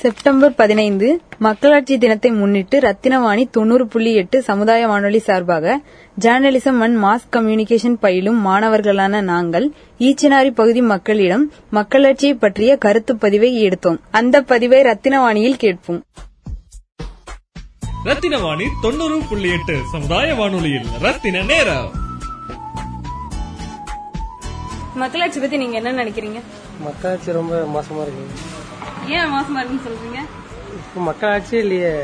September பதினைந்து மக்களாட்சி தினத்தை முன்னிட்டு ரத்தினவாணி தொண்ணூறு புள்ளி எட்டு சமுதாய வானொலி சார்பாக ஜேர்னலிசம் அண்ட் மாஸ் கம்யூனிகேஷன் பயிலும் மாணவர்களான நாங்கள் ஈச்சனாரி பகுதி மக்களிடம் மக்களாட்சியை பற்றிய கருத்து பதிவை எடுத்தோம். அந்த பதிவை ரத்தினவாணியில் கேட்போம். ரத்தினவாணி தொண்ணூறு புள்ளி எட்டு சமுதாய வானொலியில் ரத்தின நேரம். மக்களாட்சி பத்தி நீங்க என்ன நினைக்கிறீங்க? மக்களாட்சி ரொம்ப மோசமா இருக்கு. ஏன் மாசமா இருக்குன்னு சொல்றீங்க? இப்போ மக்களாட்சி இல்லையே.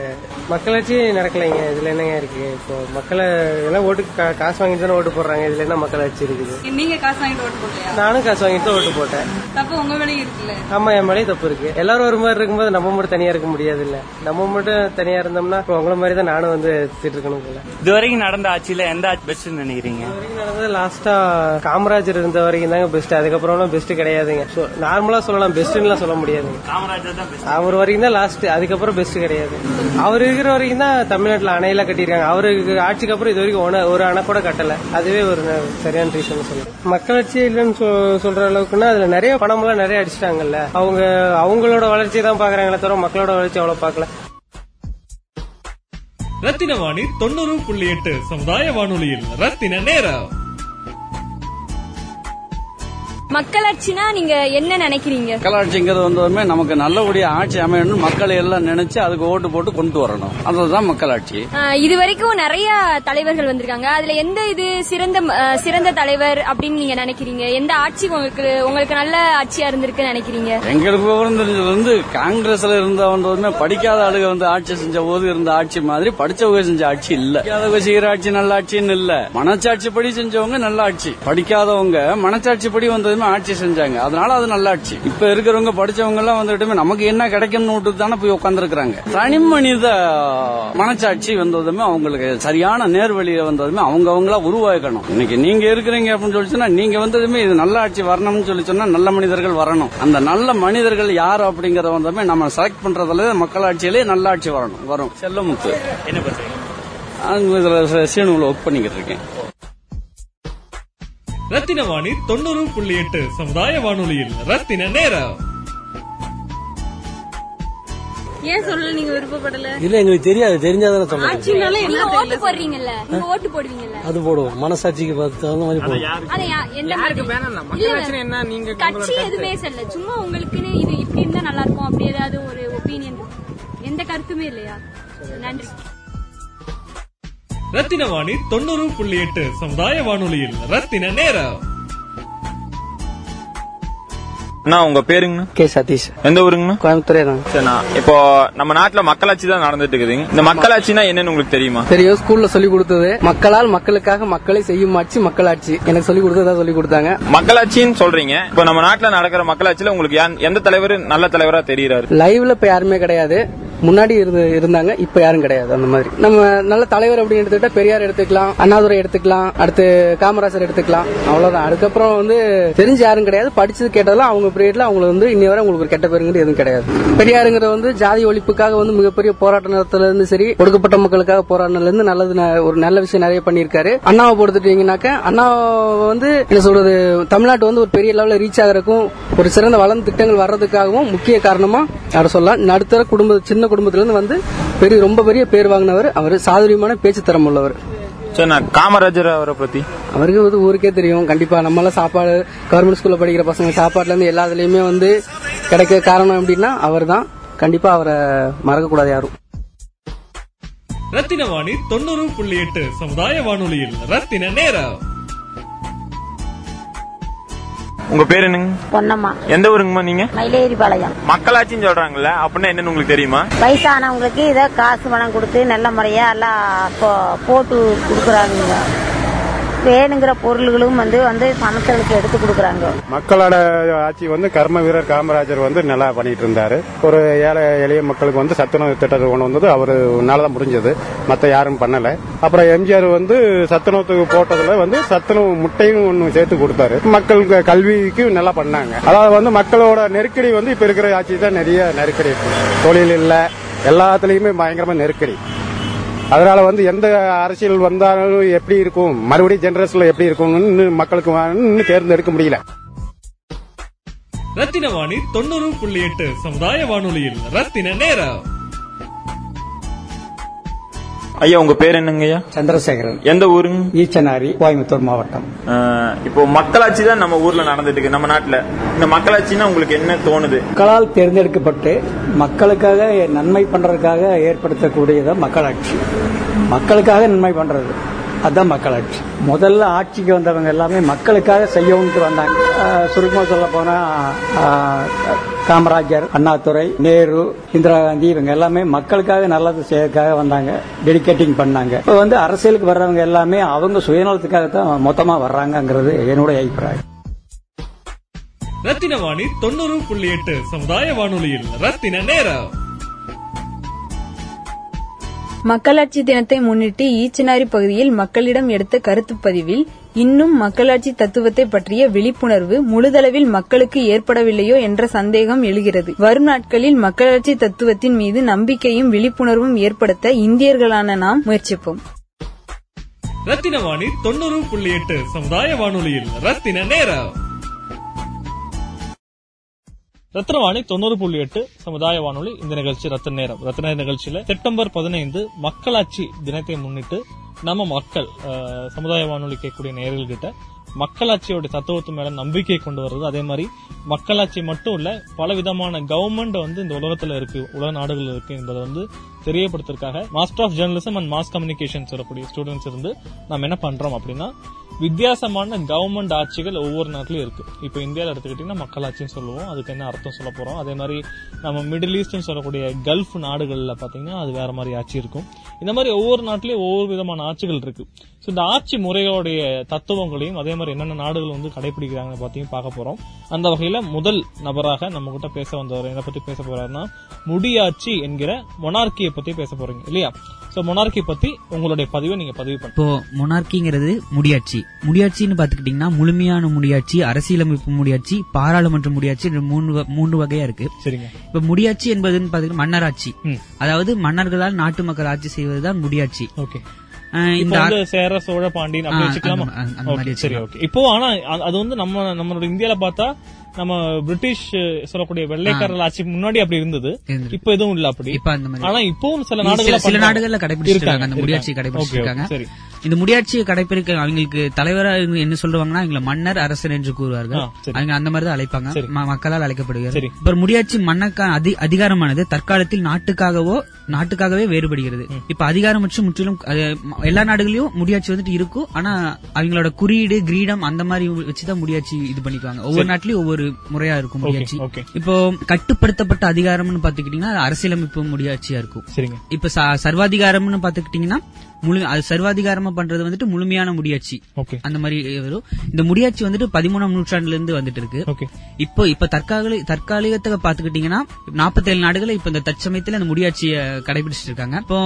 மக்களாட்சி நடக்கலைங்க. இதுல என்னங்க இருக்கு? இப்போ மக்களை எல்லாம் ஓட்டு கா- காசு வாங்கி தானே ஓட்டு போடுறாங்க. இதுல என்ன மக்களாட்சி இருக்குது? நீங்க காசு வாங்கிட்டு ஓட்டு போடலையா? நானும் காசு வாங்கிட்டு தான் ஓட்டு போட்டேன். தப்பு உங்க வேலையும் இருக்குல்ல. ஆமா என் மேலேயும் தப்பு இருக்கு. எல்லாரும் ஒரு மாதிரி இருக்கும்போது நம்ம மட்டும் தனியா இருக்க முடியாது இல்ல நம்ம மட்டும் தனியா இருந்தோம்னா இப்போ உங்களை மாதிரி தான் நானும் வந்து எடுத்துட்டு இருக்கணும் போல. இது வரைக்கும் நடந்த ஆட்சியில எந்த ஆட்சி பெஸ்ட் நினைக்கிறீங்க? நடந்தது லாஸ்டா காமராஜர் இருந்த வரைக்கும் தாங்க பெஸ்ட் அதுக்கப்புறம் பெஸ்ட் கிடையாதுங்க. நார்மலா சொல்லலாம். பெஸ்ட்லாம் சொல்ல முடியாதுங்க. காமராஜர் அவர் வரைக்கும் தான் லாஸ்ட் அதுக்கப்புறம் பெஸ்ட் கிடையாது. அவர் இருக்கிற வரைக்கும் தான் தமிழ்நாட்டுல அணையெல்லாம் கட்டியிருக்காங்க. அவருக்கு ஆட்சிக்கு அப்புறம் இது வரைக்கும் ஒரு அணை கூட கட்டல. அதுவே ஒரு சரியான ரீசன் சொல்லலாம். மக்களாட்சி இல்லைன்னு சொல்ற அளவுக்குன்னா அதுல நிறைய பணம் எல்லாம் நிறைய அடிச்சிட்டாங்கல்ல. அவங்க அவங்களோட வளர்ச்சியை தான் பாக்குறாங்களே தவிர மக்களோட வளர்ச்சி அவ்வளவு பார்க்கல. ரத்தினவாணி தொண்ணூறு புள்ளி எட்டு சமுதாய வானொலியில் ரத்தின நேரம். மக்களாட்சினா நீங்க என்ன நினைக்கிறீங்க? மக்களாட்சிங்கிறது வந்து நமக்கு நல்லபடியா ஆட்சி அமையணும் மக்களை எல்லாம் நினைச்சு அதுக்கு ஓட்டு போட்டு கொண்டு வரணும். அதுதான் மக்களாட்சி. இது வரைக்கும் நிறைய தலைவர்கள் வந்திருக்காங்க. அதுல எந்த இது சிறந்த சிறந்த தலைவர் அப்படின்னு நீங்க நினைக்கிறீங்க? எந்த ஆட்சி உங்களுக்கு உங்களுக்கு நல்ல ஆட்சியா இருந்திருக்குன்னு நினைக்கிறீங்க? எங்களுக்கு தெரிஞ்சது வந்து காங்கிரஸ்ல இருந்த வந்ததுமே படிக்காத ஆளுக வந்து ஆட்சி செஞ்ச போது இருந்த ஆட்சி மாதிரி படிச்சவங்க செஞ்ச ஆட்சி இல்ல. படிக்காதவங்க செய்யற ஆட்சி நல்ல ஆட்சின்னு இல்ல. மனச்சாட்சி படி செஞ்சவங்க நல்ல ஆட்சி. படிக்காதவங்க மனச்சாட்சி படி வந்ததுமே ஆட்சி செஞ்சாங்க. அதனால அது நல்ல ஆட்சி இப்ப இருக்கிறவங்க படிச்சவங்க எல்லாம் வந்துட்டுமே நமக்கு என்ன கிடைக்கும்னு தானே போய் உட்காந்துருக்காங்க தனி மனித மனச்சாட்சி வந்ததுமே அவங்களுக்கு சரியான நேர்வழியில வந்ததுமே அவங்க அவங்களா உருவாக்கணும் இன்னைக்கு நீங்க இருக்கிறீங்க அப்படின்னு சொல்லி சொன்னா நீங்க வந்ததுமே இது நல்ல ஆட்சி வரணும்னு சொல்லி சொன்னா நல்ல மனிதர்கள் வரணும். அந்த நல்ல மனிதர்கள் யார் அப்படிங்கறத வந்ததுமே நம்ம செலக்ட் பண்றதுல மக்களாட்சியிலே நல்ல ஆட்சி வரணும். வரும். செல்லமுத்து. என்ன பண்றீங்க? இதுல சீனுல ஒர்க் பண்ணிக்கிட்டு இருக்கேன். ரத்தினவாணி தொண்ணூறு புள்ளி எட்டு சமுதாய வானொலியில். ரத்தின நேரம். ஏன் சொல்லல நீங்க விருப்பப்படல? இல்ல எங்களுக்கு தெரியாது. தெரிஞ்சாதானே சொல்லுங்க ஓட்டு போடுறீங்கல்ல? நீங்க ஓட்டு போடுவீங்கல்ல? அது போடுவோம். மனசாட்சிக்கு பார்த்து தகுந்த மாதிரி போடுவோம். இல்ல, நீங்க கட்சி எதுவுமே சொல்ல சும்மா உங்களுக்குன்னு இது இப்படி இருந்தா நல்லா இருக்கும். அப்படி ஏதாவது ஒரு ஒப்பீனியன் எந்த கருத்துமே இல்லையா? நன்றி. ரத்தினவாணி தொண்ணூறு புள்ளி எட்டு. சமுதாய வானொலியில் ரத்தின நேரம். அண்ணா உங்க பேருங்கண்ணா? கே சதீஷ். எந்த ஊருங்கண்ணா? கோயம்புத்தூரே தான். சரிண்ணா இப்போ நம்ம நாட்டுல மக்களாட்சி தான் நடந்துட்டு இருக்குதுங்க இந்த மக்களாட்சினா என்னன்னு உங்களுக்கு தெரியுமா? தெரியும். ஸ்கூல்ல சொல்லி கொடுத்தது மக்களால் மக்களுக்காக மக்களை செய்யும் ஆட்சி மக்களாட்சி. எனக்கு சொல்லி கொடுத்ததா சொல்லி கொடுத்தாங்க. மக்களாட்சின்னு சொல்றீங்க. இப்போ நம்ம நாட்டுல நடக்கிற மக்களாட்சியில உங்களுக்கு யார்- எந்த தலைவர்? நல்ல தலைவரா தெரியுறாரு லைவ்ல இப்ப யாருமே கிடையாது. முன்னாடி இருந்து இருந்தாங்க இப்ப யாரும் கிடையாது அந்த மாதிரி. நம்ம நல்ல தலைவர் அப்படின்னு எடுத்துக்கிட்டா பெரியார் எடுத்துக்கலாம் அண்ணாதுரை எடுத்துக்கலாம் அடுத்து காமராஜர் எடுத்துக்கலாம் அவ்வளவுதான். அதுக்கப்புறம் வந்து தெரிஞ்சு யாரும் கிடையாது படிச்சது கேட்டதெல்லாம் அவங்க பீரியட்ல அவங்க வந்து இன்னி வரை உங்களுக்கு கெட்ட பேருங்கிறது எதுவும் கிடையாது. பெரியாருங்கிற வந்து ஜாதி ஒழிப்புக்காக வந்து மிகப்பெரிய போராட்ட நேரத்துல இருந்து சரி ஒடுக்கப்பட்ட மக்களுக்காக போராடினதுல இருந்து நல்லது ந- ஒரு நல்ல விஷயம் நிறைய பண்ணியிருக்காரு. அண்ணாவை பொறுத்துட்டீங்கன்னாக்க அண்ணா வந்து என்ன சொல்றது தமிழ்நாட்டு வந்து ஒரு பெரிய லெவலில் ரீச் ஆகிறதுக்கும் ஒரு சிறந்த வளர்ந்த திட்டங்கள் வர்றதுக்காகவும் முக்கிய காரணமா அதை சொல்லலாம் நடுத்தர குடும்ப சின்ன குடும்பத்துல இருந்து வந்து பெரிய ரொம்ப பெரிய பேர் வாங்கினவர் அவர். சாதுரியமான பேச்சு திறமை உள்ளவர். காமராஜர் அவரை பத்தி. அவருக்கு வந்து ஊருக்கே தெரியும். கண்டிப்பா நம்மளாம் சாப்பாடு கவர்மெண்ட் ஸ்கூல்ல படிக்கிற பசங்க சாப்பாடுல இருந்து எல்லாத்துலயுமே வந்து கிடைக்க காரணம் அப்படின்னா அவர் தான் கண்டிப்பா அவரை மறக்க கூடாது யாரும். ரத்தின வாணி தொண்ணூறு புள்ளி எட்டு சமுதாய வானொலியில் ரத்தின நேரம். உங்க பேர் என்னங்க? பொன்னம்மா. எந்த ஊருங்கம்மா நீங்க? மயிலேறி பாளையம் மக்களாட்சின்னு சொல்றாங்கல்ல அப்படின்னா என்னன்னு உங்களுக்கு தெரியுமா? வயசானவங்களுக்கு இதை காசு பணம் கொடுத்து நல்ல முறையா எல்லாம் போட்டு கொடுக்குறாங்க வேணுங்கிற பொருள்களும் வந்து வந்து சமத்தலுக்கு எடுத்து கொடுக்குறாங்க. மக்களோட ஆட்சி வந்து கர்ம வீரர் காமராஜர் வந்து நல்லா பண்ணிட்டு இருந்தாரு. ஒரு ஏழை எளிய மக்களுக்கு வந்து சத்துணவு திட்டத்தை கொண்டு வந்தது. அவருனால தான் முடிஞ்சது. மற்ற யாரும் பண்ணல. அப்புறம் எம்ஜிஆர் வந்து சத்துணவுக்கு போட்டதுல வந்து சத்துணவு முட்டையும் ஒன்று சேர்த்து கொடுத்தாரு. மக்களுக்கு கல்விக்கு நல்லா பண்ணாங்க. அதாவது வந்து மக்களோட நெருக்கடி வந்து இப்ப இருக்கிற ஆட்சி தான் நிறைய நெருக்கடி இருக்கு. தொழில் இல்ல. எல்லாத்துலயுமே பயங்கரமா நெருக்கடி. அதனால வந்து எந்த அரசியல் வந்தாலும் எப்படி இருக்கும்? மறுபடியும் ஜெனரேஷன்ல எப்படி இருக்கும்னு மக்களுக்கு தேர்ந்தெடுக்க முடியல. ரத்தின வாணி தொண்ணூறு புள்ளி எட்டு சமுதாய வானொலியில் ரத்தின நேரம். ஐயா உங்க பேர் என்னங்க ஐயா? சந்திரசேகரன். எந்த ஊருங்க? ஈச்சனாரி கோயம்புத்தூர் மாவட்டம். இப்போ மக்களாட்சி தான் நம்ம ஊர்ல நடந்துட்டு இருக்கு நம்ம நாட்டுல. இந்த மக்களாட்சின்னா உங்களுக்கு என்ன தோணுது? மக்களால் தேர்ந்தெடுக்கப்பட்டு மக்களுக்காக நன்மை பண்றதுக்காக ஏற்படுத்தக்கூடியதான் மக்களாட்சி. மக்களுக்காக நன்மை பண்றது அதுதான் மக்களாட்சி. முதல்ல ஆட்சிக்கு வந்தவங்க எல்லாமே மக்களுக்காக செய்யவும்ட்டு வந்தாங்க. ஆஹ் சுருக்கமா சொல்ல போனா ஆஹ் காமராஜர் அண்ணாதுரை நேரு இந்திரா காந்தி இவங்க எல்லாமே மக்களுக்காக நல்லது செய்யறதுக்காக வந்தாங்க டெடிகேட்டிங் பண்ணாங்க. இப்போ வந்து அரசியலுக்கு வர்றவங்க எல்லாமே அவங்க சுயநலத்துக்காக தான் மொத்தமா வர்றாங்கங்கிறது என்னுடைய அபிப்பிராயம். ரத்தின வாணி தொண்ணூறு புள்ளி எட்டு சமுதாய வானொலியில் ரத்தின நேரம். மக்களாட்சி தினத்தை முன்னிட்டு ஈச்சனாரி பகுதியில் மக்களிடம் எடுத்த கருத்துப் பதிவில் இன்னும் மக்களாட்சி தத்துவத்தை பற்றிய விழிப்புணர்வு முழுதளவில் மக்களுக்கு ஏற்படவில்லையோ என்ற சந்தேகம் எழுகிறது. வரும் நாட்களில் மக்களாட்சி தத்துவத்தின் மீது நம்பிக்கையும் விழிப்புணர்வும் ஏற்படுத்த இந்தியர்களான நாம் முயற்சிப்போம். ரத்தின வாணி தொண்ணூறு புள்ளி எட்டு சமுதாய வானொலியில் ரத்தின நேரம். ரத்னவாணி தொண்ணூறு புள்ளி எட்டு சமுதாய வானொலி இந்த நிகழ்ச்சி ரத்த நேரம். ரத்த நேர நிகழ்ச்சியில செப்டம்பர் பதினைந்து மக்களாட்சி தினத்தை முன்னிட்டு நம்ம மக்கள் அஹ், சமுதாய வானொலி கேட்கக்கூடிய நேர்கள்கிட்ட மக்களாட்சியோட தத்துவத்து மேல நம்பிக்கை கொண்டு வர்றது. அதே மாதிரி மக்களாட்சி மட்டும் இல்ல பல விதமான கவர்மெண்ட் வந்து இந்த உலகத்துல இருக்கு உலக நாடுகள் இருக்கு என்பதை வந்து தெரியப்படுத்துறதுக்காக master of journalism and mass communication சொல்லக்கூடிய ஸ்டூடெண்ட்ஸ் இருந்து நம்ம என்ன பண்றோம் அப்படின்னா வித்தியாசமான கவர்மெண்ட் ஆட்சிகள் ஒவ்வொரு நாட்டிலும் இருக்கு. இப்போ இந்தியாவில் எடுத்துக்கிட்டீங்கன்னா மக்களாட்சின்னு சொல்லுவோம். அதுக்கு என்ன அர்த்தம் சொல்ல போறோம்? அதே மாதிரி நம்ம மிடில் ஈஸ்ட்னு சொல்லக்கூடிய கல்ஃப் நாடுகளில் பார்த்தீங்கன்னா அது வேற மாதிரி ஆட்சி இருக்கும். இந்த மாதிரி ஒவ்வொரு நாட்டிலையும் ஒவ்வொரு விதமான ஆட்சிகள் இருக்கு. ஸோ இந்த ஆட்சி முறையோடைய தத்துவங்களையும் அதே மாதிரி என்னென்ன நாடுகள் வந்து கடைபிடிக்கிறாங்க பத்தியும் பார்க்க போறோம். அந்த வகையில முதல் நபராக நம்ம கிட்ட பேச வந்தவர் என்ன பத்தி பேச போறாருன்னா முடியாட்சி என்கிற மொனார்கியை பத்தி பேச போறீங்க இல்லையா? சோ மொனார்கி பத்தி உங்களுடைய பதிவை நீங்க பதிவு பண்ணுங்க இப்போ மொனார்கிங்கிறது முடியாட்சி. முடியாட்சின்னு பாத்துக்கிட்டீங்கன்னா முழுமையான முடியாட்சி அரசியலமைப்பு முடியாட்சி பாராளுமன்ற முடியாட்சி மூணு மூன்று வகையா இருக்கு. சரிங்க. இப்ப முடியாட்சி என்பதுன்னு பாத்தீங்கன்னா மன்னராட்சி. அதாவது மன்னர்களால் நாட்டு மக்கள் ஆட்சி செய்வதுதான் முடியாட்சி. ஓகே. சேர சோழ பாண்டியன் அப்படி வச்சுக்கலாமா? இப்போ ஆனா அது வந்து நம்ம நம்மளோட இந்தியால பார்த்தா நம்ம பிரிட்டிஷ் சொல்லக்கூடிய வெள்ளைக்காரர்கள் ஆட்சிக்கு முன்னாடி அப்படி இருந்தது. இப்போ எதுவும் இல்ல அப்படி. ஆனா இப்பவும் சில நாடுகள் சில நாடுகள்ல கடைபிடிச்சிருக்காங்க. அந்த முடியாட்சியை கடைபிடிச்சிருக்காங்க. சரி. இந்த முடியாட்சியை கடைபிடிக்க அவங்களுக்கு தலைவரா என்ன சொல்லுவாங்கன்னா மன்னர் அரசர் என்று கூறுவார்கள். அவங்க அந்த மாதிரி தான் அழைப்பாங்க. மக்களால் அழைக்கப்படுகிறது. இப்ப முடியாட்சி மன்னக்கா அதி- அதிகாரமானது தற்காலத்தில் நாட்டுக்காகவோ நாட்டுக்காகவே வேறுபடுகிறது. இப்ப அதிகாரம் மற்றும் முற்றிலும் எல்லா நாடுகளிலும் முடியாட்சி வந்துட்டு இருக்கும் ஆனா அவங்களோட குறியீடு கிரீடம் அந்த மாதிரி வச்சுதான் முடியாட்சி இது பண்ணிக்குவாங்க. ஒவ்வொரு நாட்டிலயும் ஒவ்வொரு முறையா இருக்கும் முடியாட்சி இப்போ கட்டுப்படுத்தப்பட்ட அதிகாரம்னு பாத்துக்கிட்டீங்கன்னா அரசியலமைப்பு முடியாட்சியா இருக்கும். இப்ப சர்வாதிகாரம்னு பாத்துக்கிட்டீங்கன்னா முழு அது சர்வாதிகாரமா பண்றது வந்துட்டு முழுமையான முடியாட்சி. அந்த மாதிரி வரும். இந்த முடியாட்சி வந்துட்டு பதிமூணாம் நூற்றாண்டுல இருந்து வந்துட்டு இருக்கு இப்போ இப்ப தற்காலிக தற்காலிகத்தை பாத்துக்கிட்டீங்கன்னா நாற்பத்தேழு நாடுகள் இப்ப இந்த தற்சமயத்துல இந்த முடியாட்சியை கடைபிடிச்சிட்டு இருக்காங்க இப்போ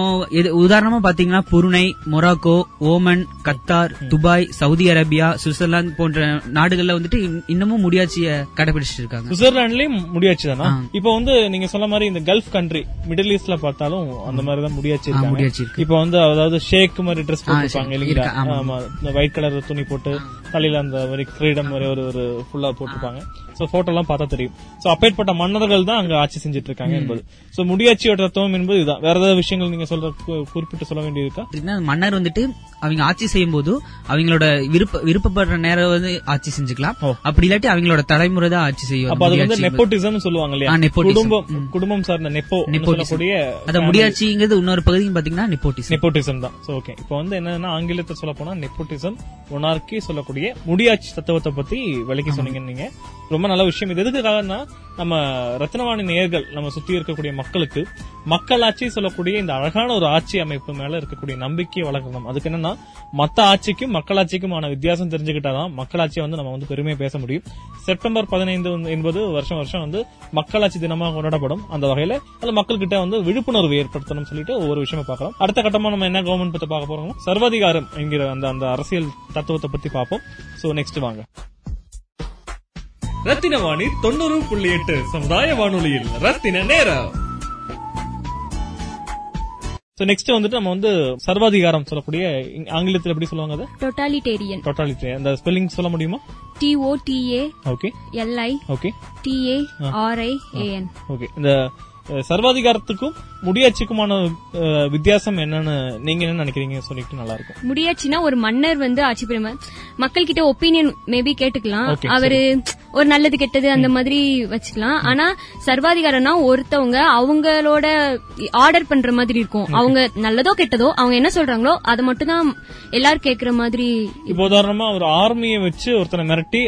உதாரணமா பாத்தீங்கன்னா Brunei Morocco Oman Qatar Dubai Saudi Arabia Switzerland போன்ற நாடுகள்ல வந்துட்டு இன்- இன்னமும் முடியாட்சியை கடைபிடிச்சிட்டு இருக்காங்க சுவிட்சர்லாண்ட்லயும் முடியாச்சு தானா. இப்போ வந்து நீங்க சொன்ன மாதிரி இந்த கல்ஃப் கண்ட்ரி மிடில் ஈஸ்ட்ல பார்த்தாலும் அந்த மாதிரி தான் முடியாச்சு முடியாச்சு. இப்போ வந்து அதாவது ஷேக் மாதிரி ட்ரெஸ் போட்டுருப்பாங்க இல்லைங்களா. ஆமா இந்த ஒயிட் கலர் துணி போட்டு தலையில அந்த ஒரு கிரீடம் மாதிரி ஒரு ஒரு ஃபுல்லா போட்டிருப்பாங்க. சோ போட்டோ எல்லாம் பார்த்தா தெரியும். சோ அப்பேற்பட்ட மன்னர்கள் தான் அங்க ஆட்சி செஞ்சுட்டு இருக்காங்க என்பது. சோ முடியாட்சியோட தத்துவம் என்பது இதுதான். வேற ஏதாவது விஷயங்கள் நீங்க சொல்ற குறிப்பிட்டு சொல்ல வேண்டியிருக்கா மன்னர் வந்துட்டு அவங்க ஆட்சி செய்யும் போது அவங்களோட விருப்ப விருப்பப்படுற நேரம் வந்து ஆட்சி செஞ்சுக்கலாம். அப்படி இல்லாட்டி அவங்களோட தலைமுறை தான் ஆட்சி செய்யும். அப்ப அது வந்து நெப்போட்டிசம் சொல்லுவாங்க இல்லையா. குடும்பம் குடும்பம் சார்ந்த நெப்போ. சொல்லக்கூடிய அத முடியாட்சிங்கிறது இன்னொரு பகுதியும் பாத்தீங்கன்னா நெப்போட்டிசம் நெப்போட்டிசம் தான். ஓகே இப்போ வந்து என்னன்னா ஆங்கிலத்தை சொல்ல போனா நெப்போட்டிசம் ஒனார்கி சொல்லக்கூடிய முடியாட்சி தத்துவத்தை பத்தி விளக்கி சொன்னீங்க நீங்க. ரொம்ப நல்ல விஷயம். இது எதுக்காகனா நம்ம ரத்னவாணி நேயர்கள் நம்ம சுத்தி இருக்கக்கூடிய மக்களுக்கு மக்களாட்சி சொல்லக்கூடிய இந்த அழகான ஒரு ஆட்சி அமைப்பு மேல இருக்கக்கூடிய நம்பிக்கையை வளர்க்கணும். அதுக்கு என்னன்னா மத்த ஆட்சிக்கும் மக்களாட்சிக்குமான வித்தியாசம் தெரிஞ்சுக்கிட்டாதான் மக்களாட்சியை வந்து நம்ம வந்து பெருமையை பேச முடியும். செப்டம்பர் பதினைந்து என்பது வருஷம் வருஷம் வந்து மக்களாட்சி தினமாக கொண்டாடப்படும். அந்த வகையில அது மக்கள்கிட்ட வந்து விழிப்புணர்வு ஏற்படுத்தணும் சொல்லிட்டு ஒவ்வொரு விஷயமா பார்க்கலாம். அடுத்த கட்டமா நம்ம என்ன கவர்மெண்ட் பத்தி பார்க்க போறோம் சர்வாதிகாரம் என்கிற அந்த அந்த அரசியல் தத்துவத்தை பத்தி பார்ப்போம். சோ நெக்ஸ்ட் வாங்க. ரத்தினவாணி தொண்ணூறு புள்ளி எட்டு சமுதாய வானொலியில். ரத்தின நேரம். சோ நெக்ஸ்ட் வந்துட்டு நம்ம வந்து சர்வாதிகாரம் சொல்லக்கூடிய ஆங்கிலத்தில் எப்படி சொல்லுவாங்க அது? டொட்டாலிட்டேரியன் டோட்டாலிட்டி அந்த ஸ்பெல்லிங் சொல்ல முடியுமா? D O T A okay L I okay T A R I A N okay இந்த சர்வாதிகாரத்துக்கும் முடியாட்சிக்குமான வித்தியாசம் என்னன்னு நீங்க என்ன நினைக்கிறீங்க? சொல்லிட்டு நல்லா இருக்கும் முடியாச்சுன்னா ஒரு மன்னர் வந்து ஆட்சி புரியும்? மக்கள் கிட்ட ஒப்பீனியன் மேபி கேட்டுக்கலாம் அவரு ஒரு நல்லது கெட்டது அந்த மாதிரி வச்சுக்கலாம். ஆனா சர்வாதிகாரம்னா ஒருத்தவங்க அவங்களோட ஆர்டர் பண்ற மாதிரி இருக்கும். அவங்க நல்லதோ கெட்டதோ அவங்க என்ன சொல்றாங்களோ அதை மட்டும் தான் எல்லாரும் கேக்குற மாதிரி இப்போ உதாரணமா ஒரு ஆர்மியை வச்சு ஒருத்தனை மிரட்டி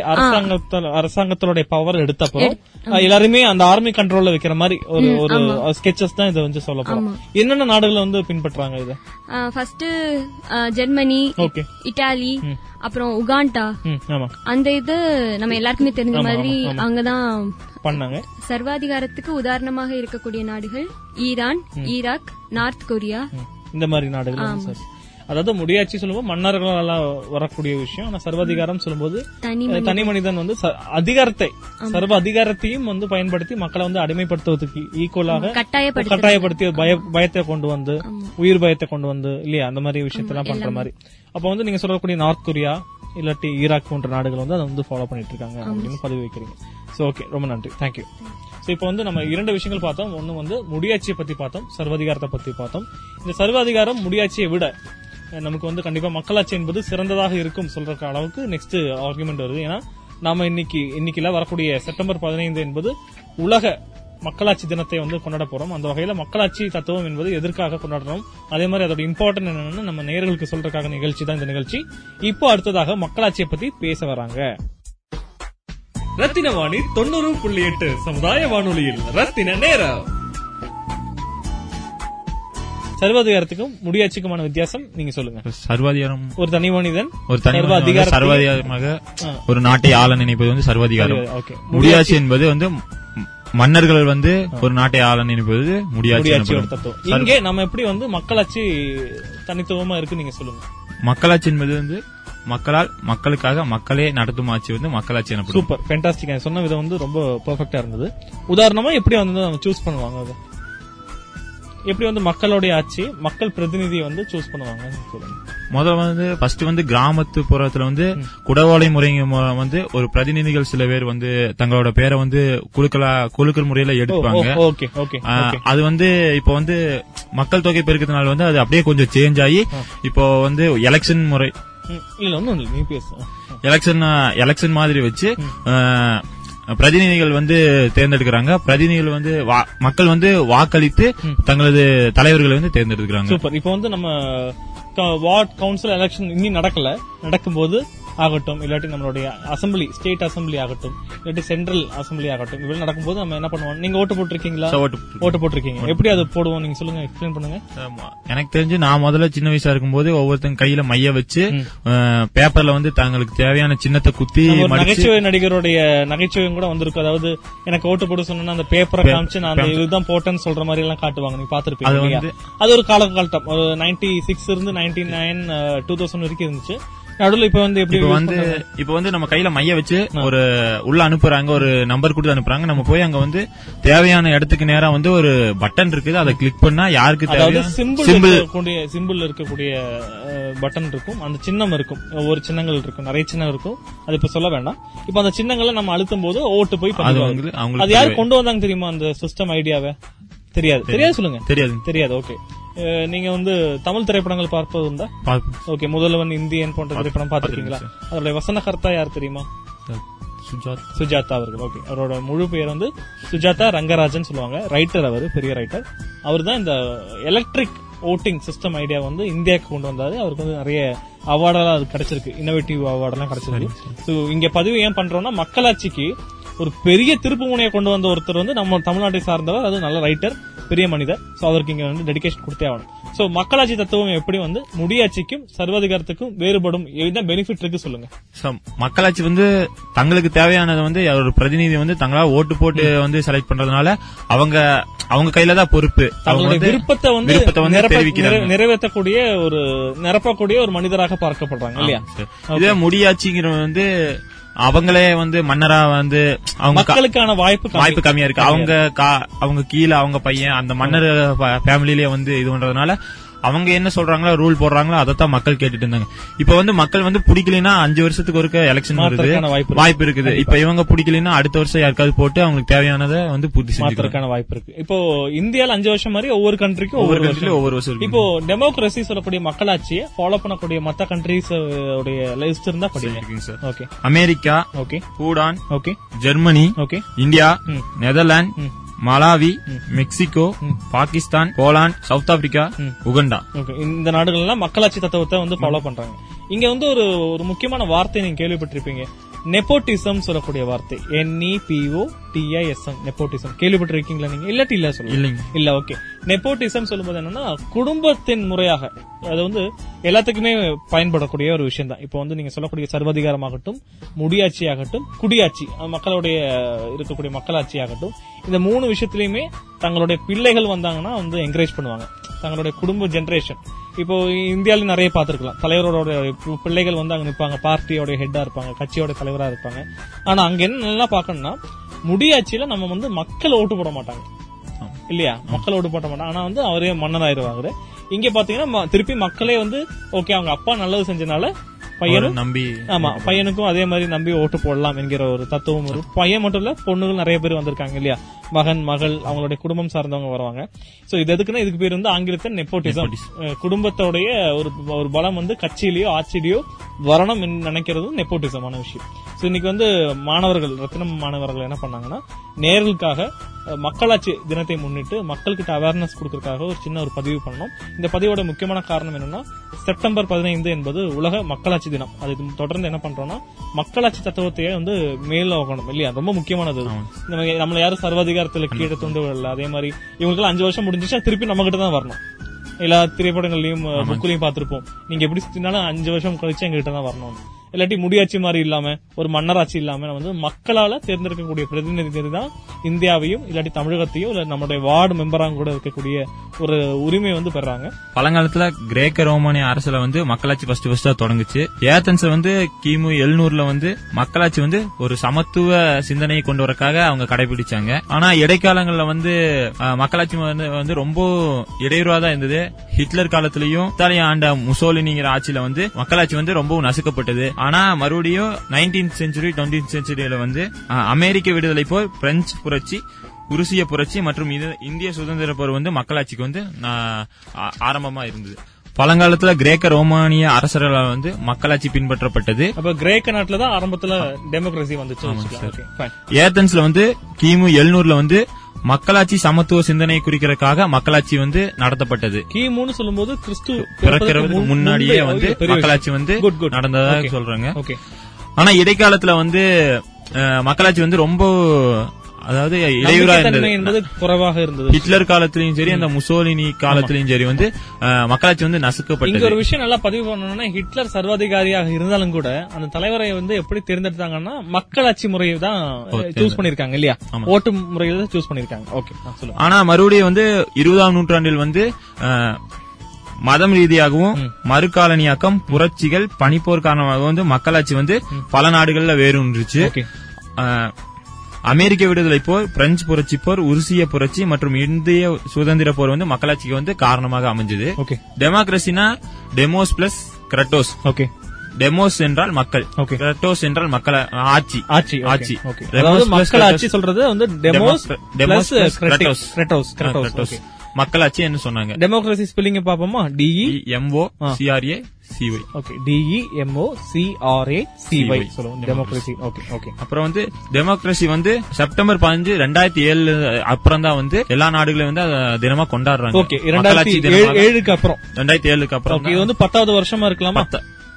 அரசாங்கத்தோட பவர் எடுத்தப்பறம் அஹ், எல்லாருமே அந்த ஆர்மி கண்ட்ரோல்ல வைக்கிற மாதிரி ஒரு ஒரு. ஸ்கெச்சஸ் தான் இதை வந்து சொல்ல போறோம். என்னென்ன நாடுகள் வந்து பின்பற்றாங்க இதை? ஃபர்ஸ்ட் ஜெர்மனி இட்டாலி அப்புறம் உகாண்டா. அந்த இது நம்ம எல்லாருக்குமே தெரிஞ்ச மாதிரி. அங்கதான் பண்ணாங்க. சர்வாதிகாரத்துக்கு உதாரணமாக இருக்கக்கூடிய நாடுகள் ஈரான் ஈராக் நார்த் கொரியா. இந்த மாதிரி நாடுகள். அதாவது முடியாட்சி சொல்லும்போது மன்னர்களால வரக்கூடிய விஷயம். ஆனா சர்வாதிகாரம் சொல்லும்போது தனி மனிதன். தனி மனிதன் வந்து அதிகாரத்தை சர்வ அதிகாரத்தையும் வந்து பயன்படுத்தி மக்களை வந்து அடிமைப்படுத்துவதற்கு ஈக்குவலாக. கட்டாயப்படுத்தி பய பயத்தை கொண்டு வந்து உயிர் பயத்தை கொண்டு வந்து இல்லையா? அந்த மாதிரி விஷயத்தெல்லாம் பண்ற. மாதிரி. அப்ப வந்து நீங்க சொல்லக்கூடிய நார்த் கொரியா இல்லாட்டி ஈராக் போன்ற நாடுகள் வந்து அதை வந்து ஃபாலோ பண்ணிட்டு இருக்காங்க அப்படின்னு பதிவு வைக்கிறீங்க. சோ ஓகே ரொம்ப நன்றி. தேங்க்யூ சோ இப்போ வந்து நம்ம இரண்டு விஷயங்கள் பார்த்தோம். ஒன்னு வந்து முடியாட்சியை பத்தி பார்த்தோம் சர்வாதிகாரத்தை பத்தி பார்த்தோம். இந்த சர்வாதிகாரம் முடியாட்சியை விட நமக்கு வந்து கண்டிப்பா மக்களாட்சி என்பது சிறந்ததாக இருக்கும் சொல்ற அளவுக்கு நெக்ஸ்ட் ஆர்குமெண்ட் வருது. ஏன்னா நாம இன்னைக்கு இன்னைக்குல வரக்கூடிய செப்டம்பர் பதினைந்து என்பது உலக மக்களாட்சி தினத்தை வந்து கொண்டாட போறோம். அந்த வகையில மக்களாட்சி தத்துவம் என்பது எதற்காக கொண்டாடுறோம்? அதே மாதிரி அதோட இம்பார்ட்டன் என்னன்னு நம்ம நேர்களுக்கு சொல்றதுக்காக நிகழ்ச்சி தான் இந்த நிகழ்ச்சி. இப்போ அடுத்ததாக மக்களாட்சியை பத்தி பேச வராங்க. ரத்தின வாணி தொண்ணூறு புள்ளி எட்டு சமுதாய வானொலியில் ரத்தின நேரம். சர்வாதிகாரத்துக்கும் முடியாட்சிக்குமான வித்தியாசம் நீங்க சொல்லுங்க. சர்வாதிகாரம் ஒரு தனி மனிதன் ஒரு தனி அதிகாரத்தை- சர்வாதிகாரமாக. ஒரு நாட்டை ஆள நினைப்பது வந்து சர்வாதிகாரம். முடியாட்சி என்பது வந்து மன்னர்கள் வந்து ஒரு நாட்டை ஆள நினைப்பது முடியாட்சி இங்கே நம்ம எப்படி வந்து மக்களாட்சி தனித்துவமா இருக்கு நீங்க சொல்லுங்க. மக்களாட்சி என்பது வந்து மக்களால் மக்களுக்காக மக்களே நடத்தும் ஆட்சி வந்து மக்களாட்சி எனப்படும். சூப்பர். ஃபேண்டாஸ்டிக் சொன்ன விதம் வந்து ரொம்ப பெர்ஃபெக்ட்டா இருந்தது. உதாரணமா எப்படி வந்து சூஸ் பண்ணுவாங்க எப்படி வந்து மக்களுடைய ஆட்சி மக்கள் பிரதிநிதியை வந்து சூஸ் பண்ணுவாங்க சொல்லுங்க. முதல்ல வந்து ஃபர்ஸ்ட் வந்து கிராமத்து புறத்துல வந்து குடவோலை முறை வந்து ஒரு பிரதிநிதிகள் சில பேர் வந்து தங்களோட பேரை வந்து குழுக்களா குழுக்கள் முறையில எடுப்பாங்க. அது வந்து இப்போ வந்து மக்கள் தொகை பெருக்கத்தினால வந்து அது அப்படியே கொஞ்சம் சேஞ்ச் ஆகி இப்போ வந்து எலெக்ஷன் முறை. எலெக்ஷன் எலெக்ஷன் மாதிரி வச்சு பிரதிநிதிகள் வந்து தேர்ந்தெடுக்கிறாங்க. பிரதிநிதிகள் வந்து மக்கள் வந்து வாக்களித்து தங்களது தலைவர்களை வந்து தேர்ந்தெடுக்கிறாங்க. சூப்பர். இப்போ வந்து நம்ம வார்ட் கவுன்சில் எலெக்ஷன் இன்னும் நடக்கல. நடக்கும்போது ஆகட்டும் இல்லாட்டி நம்மளுடைய அசம்பிளி ஸ்டேட் அசம்பிளி ஆகட்டும் இல்லாட்டி சென்ட்ரல் அசம்பிளி ஆகட்டும் இவ்வளவு நடக்கும்போது நம்ம என்ன பண்ணுவோம்? நீங்க ஓட்டு போட்டிருக்கீங்களா? ஓட்டு போட்டிருக்கீங்க. எப்படி அது போடுவோம்? நீங்க சொல்லுங்க எக்ஸ்பிளைன் பண்ணுங்க. எனக்கு தெரிஞ்சு நான் முதல்ல சின்ன வயசா இருக்கும்போது ஒவ்வொருத்தங்க கையில மைய வச்சு பேப்பர்ல வந்து தங்களுக்கு தேவையான சின்னத்தை குத்தி நகைச்சுவை நடிகருடைய நகைச்சுவையும் கூட வந்திருக்கு. அதாவது எனக்கு ஓட்டு போட சொன்னா அந்த பேப்பரை காமிச்சு நான் அந்த இதுதான் போட்டேன்னு சொல்ற மாதிரி எல்லாம் காட்டுவாங்க. நீங்க பாத்துருப்பீங்க அது ஒரு காலகட்டம். ஒரு நைன்டி சிக்ஸ் இருந்து நைன்டி நைன் டூ தௌசண்ட் வரைக்கும் இருந்துச்சு. நடுவுல இப்ப வந்து எப்படி வந்து? இப்ப வந்து நம்ம கையில மைய வச்சு ஒரு உள்ள அனுப்புறாங்க ஒரு நம்பர் கொடுத்து அனுப்புறாங்க. நம்ம போய் அங்க வந்து தேவையான இடத்துக்கு நேரா வந்து ஒரு பட்டன் இருக்குது. அதை கிளிக் பண்ணா யாருக்கு தேவையான சிம்பிள் சிம்பிள் இருக்கக்கூடிய பட்டன் இருக்கும். அந்த சின்னம் இருக்கும். ஒவ்வொரு சின்னங்கள் இருக்கும். நிறைய சின்னம் இருக்கும். அது இப்ப சொல்ல வேண்டாம். இப்ப அந்த சின்னங்களை நம்ம அழுத்தும் போது ஓட்டு போய் அது யாரு. கொண்டு வந்தாங்க தெரியுமா அந்த சிஸ்டம் ஐடியாவை தெரியாது. தெரியாது சொல்லுங்க. தெரியாது. தெரியாது. ஓகே நீங்க வந்து தமிழ் திரைப்படங்கள் பார்ப்பது உண்டா. ஓகே முதல்வன் இந்தியன் போன்ற திரைப்படம் பார்த்திருக்கீங்களா? அதோட வசனகர்த்தா யார் தெரியுமா? சுஜாத். சுஜாதா அவர்கள். ஓகே அவரோட முழு பெயர் வந்து சுஜாதா ரங்கராஜன் சொல்லுவாங்க. ரைட்டர் அவர் பெரிய ரைட்டர் அவர் தான் இந்த எலக்ட்ரிக் ஓட்டிங் சிஸ்டம் ஐடியா வந்து இந்தியாவுக்கு கொண்டு வந்தாரு. அவருக்கு வந்து நிறைய அவார்டெல்லாம் அது கிடைச்சிருக்கு. இன்னோவேட்டிவ் அவார்டெல்லாம் கிடைச்சிருக்கு. ஸோ இங்க பதிவு ஏன் பண்றோம்னா மக்களாட்சிக்கு ஒரு பெரிய திருப்பு முனையை கொண்டு வந்த ஒருத்தர் வந்து நம்ம தமிழ்நாட்டை சார்ந்தவர். அது நல்ல ரைட்டர் பெரிய மனிதர். சோ அவருக்கு இங்க வந்து டெடிகேஷன் கொடுத்தே ஆகணும். சோ மக்களாட்சி தத்துவம் எப்படி வந்து முடியாட்சிக்கும் சர்வாதிகாரத்துக்கும் வேறுபடும் என்ன பெனிஃபிட் இருக்கு சொல்லுங்க. மக்களாட்சி வந்து தங்களுக்கு தேவையானதை வந்து ஒரு பிரதிநிதி வந்து தங்களா ஓட்டு போட்டு வந்து செலக்ட் பண்றதுனால அவங்க அவங்க கையில தான் பொறுப்பு. அவங்க விருப்பத்தை வந்து நிறைவேற்றக்கூடிய ஒரு நிரப்பக்கூடிய ஒரு மனிதராக பார்க்கப்படுறாங்க இல்லையா. இதே முடியாட்சிங்கிற வந்து அவங்களே வந்து மன்னரா வந்து அவங்க மக்களுக்கான வாய்ப்பு. வாய்ப்பு கம்மியா இருக்கு அவங்க கா- அவங்க கீழே அவங்க பையன் அந்த மன்னர் ஃபேமிலிலேயே வந்து இது பண்றதுனால அவங்க என்ன சொல்றாங்களோ ரூல் போடுறாங்களோ அதைத்தான் மக்கள் கேட்டுட்டு இருந்தாங்க. இப்ப வந்து மக்கள் வந்து பிடிக்கலைன்னா அஞ்சு வருஷத்துக்கு ஒருக்க எலெக்ஷன் வருது. வாய்ப்பு இருக்கு. வாய்ப்பு இருக்குது. இப்ப இவங்க பிடிக்கலைன்னா அடுத்த வருஷம் யாருக்காவது போட்டு அவங்களுக்கு தேவையானதை வந்து பூர்த்தி மாத்திரக்கான வாய்ப்பு இருக்கு. இப்போ இந்தியால அஞ்சு வருஷம் மாதிரி ஒவ்வொரு கண்ட்ரிக்கும் ஒவ்வொரு countryலயும் ஒவ்வொரு வருஷம். இப்போ டெமோக்ரஸி சொல்லக்கூடிய மக்களாட்சியை ஃபாலோ பண்ணக்கூடிய மத்த கண்ட்ரிஸ் உடைய லிஸ்ட் இருந்தா படிங்க. இருக்குங்க sir okay America okay Bhutan okay Germany okay India. Netherlands Malawi Mexico Pakistan Poland South Africa Uganda. இந்த நாடுகள்லாம் மக்களாட்சி தத்துவத்தை வந்து ஃபாலோ பண்றாங்க. இங்க வந்து ஒரு ஒரு முக்கியமான வார்த்தை நீங்க கேள்விப்பட்டிருப்பீங்க. நெப்போட்டிசம் சொல்லக்கூடிய வார்த்தை. என்இபிஓ டிஐஎஸ்எம் நெப்போட்டிசம் கேள்விப்பட்டிருக்கீங்களா நீங்க? இல்லாட்டி இல்ல சொல்லுங்க. இல்ல ஓகே நெப்போட்டிசம் சொல்லும்போது என்னன்னா குடும்பத்தின் முறையாக அது வந்து எல்லாத்துக்குமே பயன்படக்கூடிய ஒரு விஷயம் தான் இப்போ வந்து நீங்க சொல்லக்கூடிய சர்வாதிகாரமாகட்டும் முடியாட்சி ஆகட்டும் குடியாட்சி மக்களுடைய இருக்கக்கூடிய மக்களாட்சி ஆகட்டும் இந்த மூணு விஷயத்திலயுமே தங்களுடைய பிள்ளைகள் வந்தாங்கன்னா வந்து என்கரேஜ் பண்ணுவாங்க. தங்களுடைய குடும்ப ஜெனரேஷன் இப்போ இந்தியாவில நிறைய பார்த்திருக்கலாம். தலைவரோட பிள்ளைகள் வந்து அங்க நிப்பாங்க பார்ட்டியோட ஹெட்டா இருப்பாங்க. கட்சியோட தலைவரா இருப்பாங்க. ஆனா அங்க என்ன நல்லா பாக்கணும்னா முடியாட்சியில நம்ம வந்து மக்கள் ஓட்டு போட மாட்டாங்க. இல்லையா? மக்கள் ஓட்டு போட மாட்டாங்க. ஆனா வந்து அவரே மன்னர் ஆயிருவாங்க இங்க பாத்தீங்கன்னா ம- திருப்பி மக்களே வந்து ஓகே அவங்க அப்பா நல்லது செஞ்சனால பையனும் நம்பி ஆமா பையனுக்கும் அதே மாதிரி நம்பி ஓட்டு போடலாம் என்கிற ஒரு தத்துவம் ஒரு பையன் மட்டும் இல்ல பொண்ணுகள் நிறைய பேர் வந்திருக்காங்க இல்லையா? மகன் மகள் அவங்களுடைய குடும்பம் சார்ந்தவங்க வருவாங்க. சோ இது எதுக்குன்னா இதுக்கு பேர் வந்து ஆங்கிலத்தில் நெப்போட்டிசம் குடும்பத்தோடைய ஒரு ஒரு பலம் வந்து கட்சியிலயோ ஆட்சியிலயோ வரணும் என்று நினைக்கிறது நெப்போட்டிசமான விஷயம். சோ இன்னைக்கு வந்து மாணவர்கள் ரத்தினம் மாணவர்கள் என்ன பண்ணாங்கன்னா நேர்களுக்காக மக்களாட்சி தினத்தை முன்னிட்டு மக்கள்கிட்ட அவேர்னஸ் கொடுக்கறதுக்காக ஒரு சின்ன ஒரு பதிவு பண்ணோம் இந்த பதிவோட முக்கியமான காரணம் என்னன்னா செப்டம்பர் பதினைந்து என்பது உலக மக்களாட்சி தினம். அதுக்கு தொடர்ந்து என்ன பண்றோம்னா மக்களாட்சி தத்துவத்தையே வந்து மேல ஆகணும் இல்லையா? ரொம்ப முக்கியமானது நம்மள யாரும் சர்வாதிகாரத்துல கீழே துண்டு விடல. அதே மாதிரி இவங்களுக்கு அஞ்சு வருஷம் முடிஞ்சுச்சா திருப்பி நம்ம கிட்ட தான் வரணும். எல்லா திரைப்படங்கள்லயும் புக்லயும் பார்த்திருப்போம். நீங்க எப்படி சுத்தினாலும் அஞ்சு வருஷம் கழிச்சு எங்க கிட்ட தான் வரணும் இல்லாட்டி முடியாட்சி மாதிரி இல்லாம ஒரு மன்னராட்சி இல்லாம நம்ம வந்து மக்களால தேர்ந்தெடுக்கக்கூடிய பிரதிநிதிகள் தான் இந்தியாவையும் இல்லாட்டி தமிழகத்தையும் இல்ல நம்மளுடைய வார்டு மெம்பராக கூட இருக்கக்கூடிய ஒரு உரிமை வந்து பெறாங்க. பழங்காலத்துல கிரேக்க ரோமானிய அரசுல வந்து மக்களாட்சி ஃபர்ஸ்ட் ஃபர்ஸ்டா தொடங்குச்சு. ஏத்தன்ஸ் வந்து கிமு எழுநூறுல வந்து மக்களாட்சி வந்து ஒரு சமத்துவ சிந்தனையை கொண்டு வரக்காக அவங்க கடைபிடிச்சாங்க. ஆனா இடைக்காலங்கள்ல வந்து மக்களாட்சி வந்து வந்து ரொம்ப இடையூறா தான் இருந்தது. ஹிட்லர் காலத்திலயும் இத்தாலிய ஆண்ட முசோலினிங்கிற ஆட்சியில வந்து மக்களாட்சி வந்து ரொம்ப நசுக்கப்பட்டது. ஆனா மறுபடியும் நைன்டீன்த் செஞ்சுரி டுவெண்ட்டி செஞ்சுரியில வந்து அமெரிக்க விடுதலை போல் பிரெஞ்சு புரட்சி உருசிய புரட்சி மற்றும் இந்திய சுதந்திர போர் வந்து மக்களாட்சிக்கு வந்து ஆரம்பமா இருந்தது. பழங்காலத்துல கிரேக்க ரோமானிய அரசர்களால் வந்து மக்களாட்சி பின்பற்றப்பட்டது. அப்ப கிரேக்க நாட்டுல தான் ஆரம்பத்துல டெமோக்ரஸி வந்துச்சு. ஏத்தன்ஸ்ல வந்து கிமு எழுநூறுல வந்து மக்களாட்சி சமத்துவ சிந்தனை குறிக்கிறதுக்காக மக்களாட்சி வந்து நடத்தப்பட்டது கிமுன்னு சொல்லும்போது கிறிஸ்து பிறக்கிறதுக்கு முன்னாடியே வந்து மக்களாட்சி. வந்து Good, good. நடந்ததா Okay. சொல்றாங்க. ஆனா இடைக்காலத்துல வந்து மக்களாட்சி வந்து ரொம்ப அதாவது இடையூறா இருந்தது. குறைவாக இருந்தது. ஹிட்லர் காலத்திலயும் சரி அந்த முசோலினி காலத்திலயும் சரி வந்து மக்களாட்சி வந்து நசுக்கப்பட்டது. ஒரு விஷயம் நல்லா பதிவு பண்ணணும்னா ஹிட்லர் சர்வாதிகாரியாக இருந்தாலும் கூட அந்த தலைவரை வந்து எப்படி தேர்ந்தெடுத்தாங்கன்னா மக்களாட்சி முறையை தான் சூஸ் பண்ணிருக்காங்க இல்லையா? ஓட்டு முறையில தான் சூஸ் பண்ணிருக்காங்க ஓகே ஆனா மறுபடியும் வந்து இருபதாம் நூற்றாண்டில் வந்து மதம் ரீதியாகவும் மறுகாலனியாக்கம் புரட்சிகள் பனிப்போர் காரணமாக வந்து மக்களாட்சி வந்து பல நாடுகள்ல வேரூன்றுச்சு. ஆஹ், அமெரிக்க விடுதலை போர் பிரெஞ்சு புரட்சி போர் உருசிய புரட்சி மற்றும் இந்திய சுதந்திர போர் வந்து மக்களாட்சிக்கு வந்து காரணமாக அமைஞ்சது. Okay. டெமோக்ரஸினா demos plus kratos okay. Demos என்றால் மக்கள். கிரட்டோஸ் என்றால் மக்கள் ஆட்சி. ஆட்சி ஆட்சி. ஓகே. மக்கள் ஆட்சி சொல்றது வந்து demos demos kratos kratos okay மக்களாட்சி என்ன சொன்னாங்க. டெமோக்ரசி ஸ்பெல்லிங் பாப்போமா D E M O C R A C Y okay D E M O C R A C Y. சொல்லுவோம் டெமோக்ரசி ஓகே ஓகே அப்புறம் வந்து டெமோக்ரஸி வந்து செப்டம்பர் பதினஞ்சு ரெண்டாயிரத்தி ஏழு அப்புறம் தான் வந்து எல்லா நாடுகளையும் வந்து தினமா கொண்டாடுறாங்க. ஓகே இரண்டாயிரத்தி தினமாக. ஏழுக்கு அப்புறம். ரெண்டாயிரத்தி ஏழுக்கு அப்புறம் இது வந்து பத்தாவது வருஷமா இருக்கலாமா?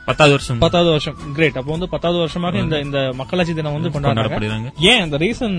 பத்தாவது வருஷம். பத்தாவது வருஷம். கிரேட் அப்போ வந்து பத்தாவது வருஷமாக இந்த இந்த மக்களாட்சி தினம் வந்து கொண்டாடப்படுறாங்க. ஏன் அந்த ரீசன்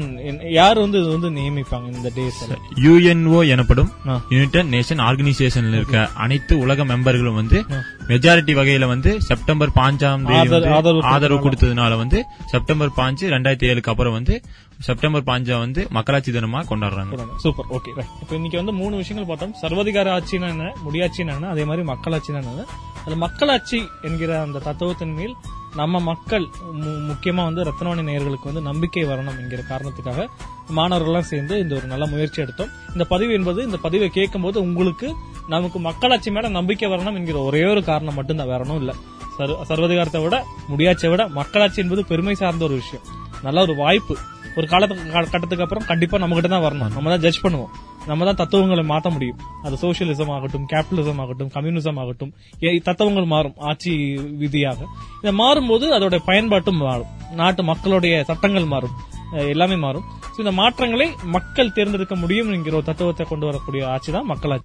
யார் வந்து இது வந்து நியமிப்பாங்க இந்த டேஸ் யுஎன்ஓ எனப்படும் யுனைடெட் நேஷன் ஆர்கனைசேஷன்ல இருக்க அனைத்து உலக மெம்பர்களும் வந்து மெஜாரிட்டி வகையில வந்து செப்டம்பர் பாஞ்சாம் தேதி ஆதரவு- கொடுத்ததுனால. வந்து செப்டம்பர் பாஞ்சு ரெண்டாயிரத்தி ஏழுக்கு அப்புறம் வந்து செப்டம்பர் பாஞ்சா வந்து மக்களாட்சி தினமா கொண்டாடுறாங்க. சூப்பர் ஓகே இப்போ இன்னைக்கு வந்து மூணு விஷயங்கள் பார்த்தோம். சர்வாதிகார ஆட்சினா என்ன? முடியாட்சினா என்ன? அதே மாதிரி மக்களாட்சினா என்ன? அது மக்களாட்சி என்கிற அந்த தத்துவத்தின் மேல் நம்ம மக்கள் மு- முக்கியமா வந்து ரத்னவாணி நேயர்களுக்கு வந்து நம்பிக்கை வரணும் என்கிற காரணத்துக்காக மாணவர்கள்லாம் சேர்ந்து இந்த ஒரு நல்ல முயற்சி எடுத்தோம். இந்த பதிவு என்பது இந்த பதிவை கேட்கும்போது உங்களுக்கு நமக்கு மக்களாட்சி மேல நம்பிக்கை வரணும் என்கிற ஒரே ஒரு காரணம் மட்டும்தான் வேற ஒன்றும் இல்ல. சர்வ- விட முடியாச்சை விட மக்களாட்சி என்பது பெருமை சார்ந்த ஒரு விஷயம். நல்ல ஒரு வாய்ப்பு. ஒரு காலத்துக்கு கட்டத்துக்கு அப்புறம் கண்டிப்பா நம்ம கிட்ட தான் வரணும். நம்ம தான் ஜட்ஜ் பண்ணுவோம். நம்ம தான் தத்துவங்களை மாற்ற முடியும். அது சோசியலிசம் ஆகட்டும் கேபிட்டலிசம் ஆகட்டும் கம்யூனிசம் ஆகட்டும் ஏ- தத்துவங்கள் மாறும் ஆட்சி விதியாக இதை மாறும்போது அதோட பயன்பாட்டும் மாறும். நாட்டு மக்களுடைய சட்டங்கள் மாறும். எல்லாமே மாறும். இந்த மாற்றங்களை மக்கள் தேர்ந்தெடுக்க முடியும் என்கிற ஒரு தத்துவத்தை கொண்டு வரக்கூடிய ஆட்சி தான் மக்களாட்சி.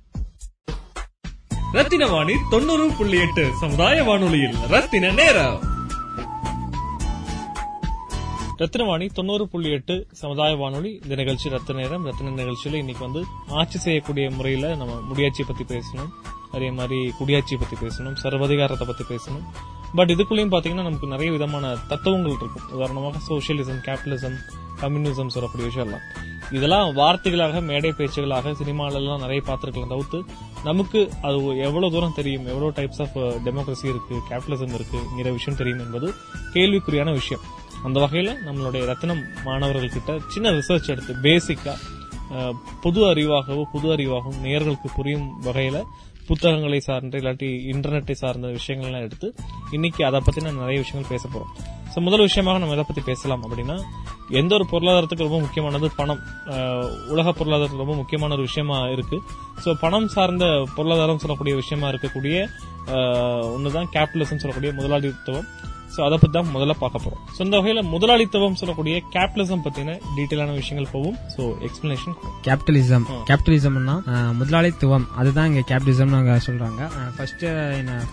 ரத்தின வாணி தொண்ணூறு புள்ளி எட்டு சமுதாய வானொலியில் ரத்தின நேரம். ரத்னவாணி தொண்ணூறு புள்ளி எட்டு சமுதாய வானொலி. இந்த நிகழ்ச்சி ரத்த நேரம் ரத்ன நிகழ்ச்சியில இன்னைக்கு வந்து ஆட்சி செய்யக்கூடிய முறையில நம்ம முடியாட்சியை பத்தி பேசணும். அதே மாதிரி குடியாட்சியை பத்தி பேசணும் சர்வதிகாரத்தை பத்தி பேசணும். பட் இதுக்குள்ளேயும் பாத்தீங்கன்னா நமக்கு நிறைய விதமான தத்துவங்கள் இருக்கும். உதாரணமாக சோசியலிசம் கேபிட்டலிசம் கம்யூனிசம் சொல்லக்கூடிய விஷயம் எல்லாம். இதெல்லாம் வார்த்தைகளாக மேடை பேச்சுகளாக சினிமால எல்லாம் நிறைய பார்த்துருக்கலாம். தவிர்த்து நமக்கு அது எவ்வளவு தூரம் தெரியும் எவ்வளவு டைப்ஸ் ஆஃப் டெமோக்ரஸி இருக்கு கேபிட்டலிசம் இருக்குங்கிற விஷயம் தெரியும் என்பது கேள்விக்குறியான விஷயம். அந்த வகையில நம்மளுடைய ரத்தினம் மாணவர்கள் கிட்ட சின்ன ரிசர்ச் எடுத்து பேசிக்கா பொது புது அறிவாகவோ புது அறிவாகவும் நேர்களுக்கு புரியும் வகையில புத்தகங்களை சார்ந்த இல்லாட்டி இன்டர்நெட்டை சார்ந்த விஷயங்கள்லாம் எடுத்து இன்னைக்கு அதை பத்தின நிறைய விஷயங்கள் பேச போறோம். ஸோ முதல் விஷயமாக நம்ம எதை பத்தி பேசலாம் அப்படின்னா எந்த ஒரு பொருளாதாரத்துக்கு ரொம்ப முக்கியமானது பணம். உலக பொருளாதாரத்துக்கு ரொம்ப முக்கியமான ஒரு விஷயமா இருக்கு. ஸோ பணம் சார்ந்த பொருளாதாரம் சொல்லக்கூடிய விஷயமா இருக்கக்கூடிய ஒன்றுதான் கேபிட்டலிசம் சொல்லக்கூடிய முதலாளித்துவம். சோ அதை பத்தி தான் முதல்ல பார்க்க போறோம். சோ இந்த வகையில முதலாளித்துவம் சொல்லக்கூடிய கேபிட்டலிசம் பத்தின டீட்டெயிலான விஷயங்கள் போகும் சோ எக்ஸ்பிளனேஷன் கேபிட்டலிசம் கேபிட்டலிசம்னா முதலாளித்துவம். அதுதான் இங்க கேபிட்டலிசம் நாங்க சொல்றாங்க. ஃபர்ஸ்ட்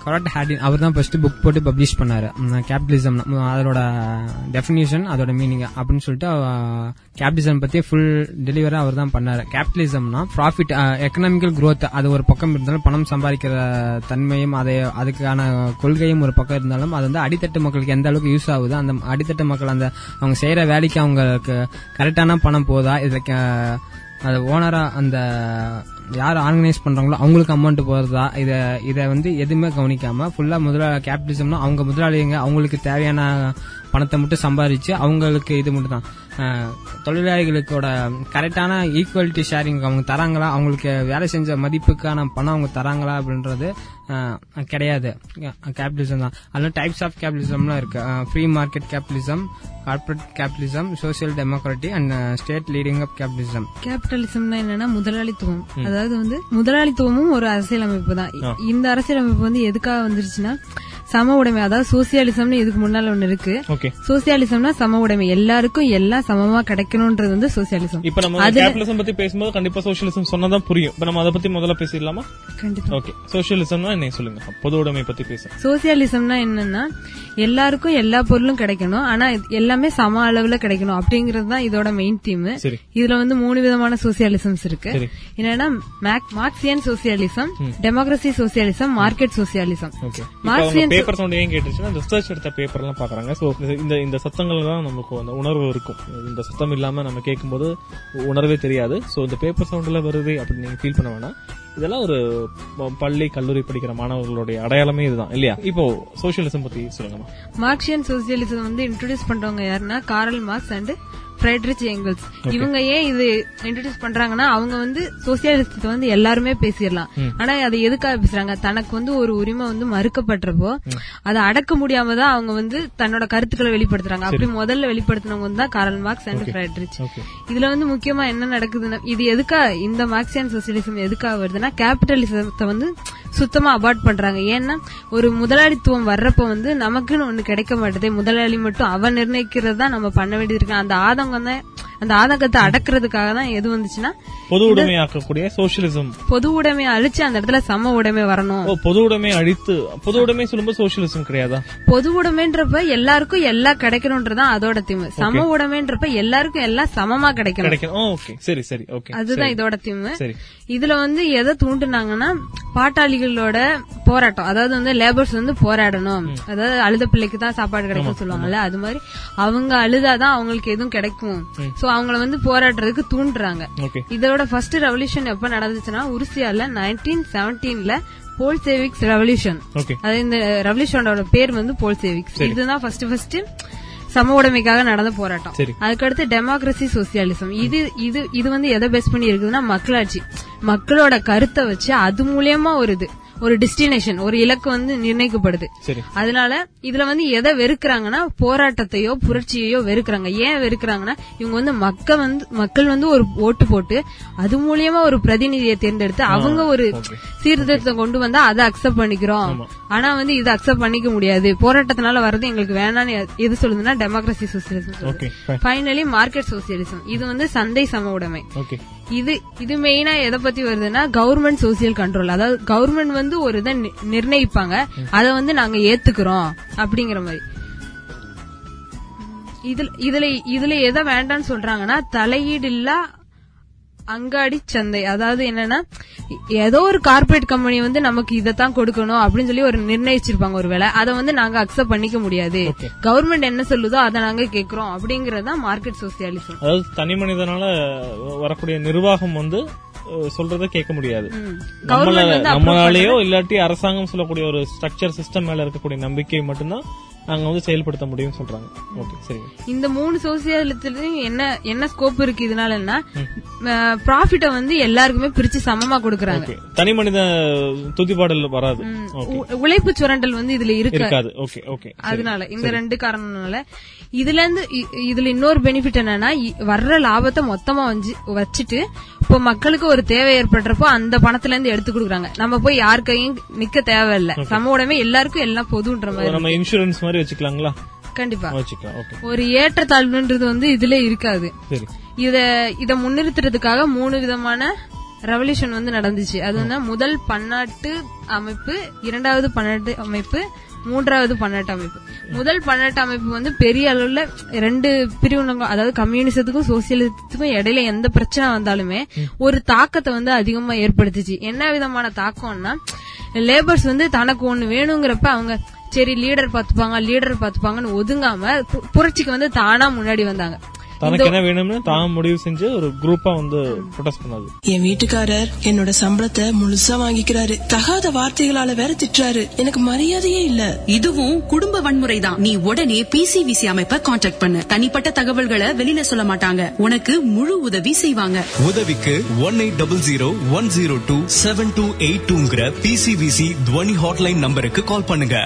கரெக்ட் ஹேடின் அவர் தான் ஃபர்ஸ்ட் புக் போட்டு பப்ளிஷ் பண்ணாரு. கேபிட்டலிசம் அதோட டெஃபினிஷன் அதோட மீனிங் அப்படின்னு சொல்லிட்டு கேபிட்டலிசம் பத்தி ஃபுல் டெலிவரி அவர் தான் பண்ணாரு. கேபிட்டலிசம்னா ப்ராஃபிட் எக்கனாமிக்கல் growth அது ஒரு பக்கம் இருந்தாலும் பணம் சம்பாதிக்கிற தன்மையும் அதை அதுக்கான கொள்கையும் ஒரு பக்கம் இருந்தாலும் அது வந்து அடித்தட்டு மக்களுக்கு எந்த அளவுக்கு யூஸ் ஆகுது அந்த அடித்தட்டு மக்கள் அந்த அவங்க செய்யற வேலைக்கு அவங்களுக்கு கரெக்டான பணம் போதா இதுல க- அது ஓனரா அந்த யார் ஆர்கனைஸ் பண்றாங்களோ அவங்களுக்கு அமௌண்ட் போறதா இதை இதை வந்து எதுவுமே கவனிக்காம ஃபுல்லா முதலா கேபிட்டலிசம்னா அவங்க முதலாளிங்க அவங்களுக்கு தேவையான பணத்தை மட்டும் சம்பாதிச்சு அவங்களுக்கு இது மட்டும் தான் தொழிலாளிகளுக்கோட கரெக்டான ஈக்குவலிட்டி ஷேரிங் அவங்க தராங்களா அவங்களுக்கு வேலை செஞ்ச மதிப்புக்கான பணம் அவங்க தராங்களா அப்படின்றது கிடையாது. கேபிட்டலிசம் தான். அதில் டைப்ஸ் ஆஃப் கேபிட்டலிசம்லாம் இருக்கு. Free market capitalism corporate capitalism social democracy and state leading up capitalism கேபிட்டலிசம்னா என்னன்னா முதலாளித்துவம். அதாவது வந்து முதலாளித்துவமும் ஒரு அரசியலமைப்பு தான். இந்த அரசியலமைப்பு வந்து எதுக்காக வந்துருச்சுன்னா சம உடைமை அதாவது சோசியலிசம்னு இதுக்கு முன்னால ஒண்ணு இருக்கு. ஓகே. சோசியலிசம்னா சம உடைமை. எல்லாருக்கும் எல்லாம் சமமா கிடைக்கணும்ன்றது வந்து சோசியலிசம் இப்ப நம்ம கேபிட்டலிசம் பத்தி பேசும்போது கண்டிப்பா சோசியலிசம் சொன்னதான் புரியும். இப்ப நம்ம அதை பத்தி முதல்ல பேசிடலாமா? கண்டிப்பா. ஓகே. சோசியலிசம்னா என்ன சொல்லுங்க? பொது உடைமை பத்தி பேச சோசியலிசம்னா என்னன்னா எல்லாருக்கும் எல்லா பொருளும் கிடைக்கணும். ஆனா எல்லாமே சம அளவுல கிடைக்கணும். அப்படிங்கறது தான் இதோட மெயின் தீம். இதுல வந்து மூணு விதமான சோசியலிசம்ஸ் இருக்கு. என்னன்னா Marx- Marxian socialism. Democracy socialism market socialism Marxian paper sound ஏன் கேட்டுச்சுன்னா ரிசர்ச் எடுத்த பேப்பர் எல்லாம் பாக்குறாங்க சோ இந்த இந்த சத்தங்கள் தான் நமக்கு அந்த உணர்வு இருக்கும். இந்த சத்தம் இல்லாம நம்ம கேட்கும்போது உணர்வே தெரியாது. சோ இந்த பேப்பர் சவுண்ட்ல வருது அப்படின்னு நீங்க ஃபீல் பண்ண வேணாம். இதெல்லாம் ஒரு பள்ளி கல்லூரி படிக்கிற மாணவர்களுடைய அடையாளமே இதுதான் இல்லையா? இப்போ சோசியலிசம் பத்தி சொல்லுங்க மார்க்சியன் சோசியலிசம் வந்து இன்ட்ரோடியூஸ் பண்றவங்க யாருன்னா Karl Marx and Friedrich Okay. இவங்க ஏன் இது இன்ட்ரோடியூஸ் பண்றாங்கன்னா அவங்க வந்து சோசியலிசத்தை வந்து எல்லாருமே பேசிடலாம். ஆனா அதை எதுக்காக பேசுறாங்க? தனக்கு வந்து ஒரு உரிமை வந்து மறுக்கப்பட்டப்போ அதை அடக்க முடியாம தான் அவங்க வந்து தன்னோட கருத்துக்களை வெளிப்படுத்துறாங்க. அப்படி முதல்ல வெளிப்படுத்தினவங்க தான் காரல் மார்க்ஸ் அண்ட். ஃபிரெட்ரிச் இதுல வந்து முக்கியமா என்ன நடக்குதுன்னா இது எதுக்கா இந்த மார்க்சியன் சோசியலிசம் எதுக்காக வருதுன்னா கேபிட்டலிசத்தை வந்து சுத்தமா அபார்ட் பண்றாங்க. ஏன்னா ஒரு முதலாளித்துவம் வர்றப்ப வந்து நமக்குன்னு ஒண்ணு கிடைக்க மாட்டேதே. முதலாளி மட்டும் அவன் நிர்ணயிக்கிறது தான் நம்ம பண்ண வேண்டியது இருக்கு. அந்த ஆதங்கம் தான் அந்த ஆதங்கத்தை அடக்குறதுக்காக தான் எது வந்துச்சுன்னா பொது உடைமையாக்கக்கூடிய சோசியலிசம் பொது உடைமையை அழிச்சு அந்த இடத்துல சம உடைமை வரணும். பொது உடைமை அழித்து பொது உடைமை சொல்லும்போது சோசியலிசம் கிடையாதா? பொது உடைமைன்றப்ப எல்லாருக்கும் எல்லாம் கிடைக்கணும்ன்றதான் அதோட தீமை சம உடைமைன்றப்ப எல்லாருக்கும் எல்லாம் சமமா கிடைக்கணும். சரி சரி. ஓகே அதுதான். இதோட தீமை இதுல வந்து எதை தூண்டுனாங்கன்னா பாட்டாளிகளோட போராட்டம். அதாவது வந்து லேபர்ஸ் வந்து போராடணும். அதாவது அழுத பிள்ளைக்கு தான் சாப்பாடு கிடைக்கும் சொல்லுவாங்கல்ல அது மாதிரி அவங்க அழுதாதான் அவங்களுக்கு எதுவும் கிடைக்கும். சோ அவங்கள வந்து போராடுறதுக்கு தூண்டுறாங்க. இதோட ஃபர்ஸ்ட் ரெவல்யூஷன் எப்ப நடந்துச்சுன்னா உருசியால நைன்டீன் செவன்டீன்ல போல் சேவிக்ஸ் ரெவல்யூஷன் அது இந்த ரெவல்யூஷனோட பேர் வந்து போல் சேவிக்ஸ் சரி. இதுதான் ஃபர்ஸ்ட் ஃபர்ஸ்ட் சம உடைமைக்காக நடந்த போராட்டம். அதுக்கடுத்து டெமோக்ரஸி சோசியலிசம் இது இது இது வந்து எதை பேஸ் பண்ணி இருக்குதுன்னா மக்களாட்சி. மக்களோட கருத்தை வச்சு அது மூலியமா ஒரு இது. ஒரு டெஸ்டினேஷன் ஒரு இலக்கு வந்து நிர்ணயிக்கப்படுது. அதனால இதுல வந்து எதை வெறுக்கிறாங்கன்னா போராட்டத்தையோ புரட்சியையோ வெறுக்கிறாங்க. ஏன் வெறுக்கிறாங்கன்னா இவங்க வந்து மக்கள் வந்து மக்கள் வந்து ஒரு ஓட்டு போட்டு அது மூலியமா ஒரு பிரதிநிதியை தேர்ந்தெடுத்து அவங்க ஒரு சீர்திருத்தம் கொண்டு வந்தா அதை அக்செப்ட் பண்ணிக்கிறோம். ஆனா வந்து இதை அக்செப்ட் பண்ணிக்க முடியாது. போராட்டத்தினால வர்றது எங்களுக்கு வேணாம்னு எது சொல்லுதுன்னா democracy socialism finally market socialism இது வந்து சந்தை சம உடைமை. இது இது மெயினா எதை பத்தி வருதுன்னா கவர்மெண்ட் சோசியல் கண்ட்ரோல் அதாவது கவர்மெண்ட் வந்து ஒரு இதை நி- நிர்ணயிப்பாங்க. அதை வந்து நாங்க ஏத்துக்கிறோம். அப்படிங்கிற மாதிரி. இதுல இதுல இதுல எதை வேண்டாம்னு சொல்றாங்கன்னா தலையீடு இல்லா அங்காடி சந்தை. அதாவது என்னன்னா ஏதோ ஒரு கார்ப்பரேட் கம்பெனி வந்து நமக்கு இதைத்தான் கொடுக்கணும் அப்படின்னு சொல்லி ஒரு நிர்ணயிச்சிருப்பாங்க ஒரு வேலை அதை வந்து நாங்க அக்செப்ட் பண்ணிக்க முடியாது. கவர்மெண்ட் என்ன சொல்லுதோ அதை நாங்க கேக்குறோம் அப்படிங்கறதுதான் மார்க்கெட் சோசியலிசம் அதாவது தனி மனிதனால வரக்கூடிய நிர்வாகம் வந்து சொல்றத கேட்க முடியாது. நம்மளாலேயோ இல்லாட்டி அரசாங்கம் சொல்லக்கூடிய ஒரு ஸ்ட்ரக்சர் சிஸ்டம் மேல இருக்கக்கூடிய நம்பிக்கை மட்டும்தான் நாங்க வந்து செயல்படுத்த முடியும் சொல்றாங்க. ஓகே சரி. இந்த மூணு சோசியலிசத்துலயும் என்ன என்ன ஸ்கோப் இருக்கு இதனாலன்னா ப்ராஃபிட்ட வந்து எல்லாருக்குமே பிரிச்சு சமமா கொடுக்கறாங்க. தனி மனித துதிப்பாடல் வராது. உழைப்பு சுரண்டல் வந்து இதுல இருக்கு இருக்காது. ஓகே ஓகே அதனால இந்த ரெண்டு காரணம்னால இதுல இருந்து இதுல இன்னொரு பெனிஃபிட் என்னன்னா வர்ற லாபத்தை மொத்தமா வந்து வச்சுட்டு இப்போ மக்களுக்கு ஒரு தேவை ஏற்படுறப்போ அந்த பணத்துல இருந்து எடுத்து கொடுக்குறாங்க. நம்ம போய் யார் கையும் நிக்க தேவையில்ல. சம உடைமை எல்லாருக்கும் எல்லாம் பொதுன்ற மாதிரி நம்ம இன்சூரன்ஸ் மாதிரி வச்சுக்கலாங்களா? கண்டிப்பா. ஒரு ஏற்றத்தாழ்வுன்றது வந்து இதுல இருக்காது. இத இத முன்னிறுத்துறதுக்காக மூணு விதமான ரெவல்யூஷன் வந்து நடந்துச்சு. அது வந்து முதல் பன்னாட்டு அமைப்பு இரண்டாவது பன்னாட்டு அமைப்பு மூன்றாவது பன்னாட்டு அமைப்பு முதல் பன்னாட்டு அமைப்பு வந்து பெரிய அளவுல ரெண்டு பிரிவினங்க அதாவது கம்யூனிசத்துக்கும் சோசியலிசத்துக்கும் இடையில எந்த பிரச்சனை வந்தாலுமே ஒரு தாக்கத்தை வந்து அதிகமா ஏற்படுத்துச்சு. என்ன விதமான தாக்கம்னா லேபர்ஸ் வந்து தனக்கு ஒண்ணு வேணுங்கிறப்ப அவங்க சரி லீடர் பாத்துப்பாங்க லீடர் பாத்துப்பாங்கன்னு ஒதுங்காம புரட்சிக்கு வந்து தானா முன்னாடி வந்தாங்க. தனக்கு என்ன வேணும்னு தான் முடிவு செஞ்சு ஒரு குரூப்பா வந்து ப்ரொடெஸ்ட் பண்ணது என் வீட்டுக்காரர் என்னோட சம்பளத்தை முழுசா வாங்கிக்கிறாரு. தகாத வார்த்தைகளால வேற திட்டுறாரு. எனக்கு மரியாதையே இல்ல. இதுவும் குடும்ப வன்முறை தான் நீ உடனே பிசிவிசி அமைப்பை காண்டாக்ட் பண்ணு. தனிப்பட்ட தகவல்களை வெளியில சொல்ல மாட்டாங்க. உனக்கு முழு உதவி செய்வாங்க. உதவிக்கு one eight double zero one zero two seven two eight டூங்கிற பிசிவிசி துவனி ஹாட்லைன் நம்பருக்கு கால் பண்ணுங்க.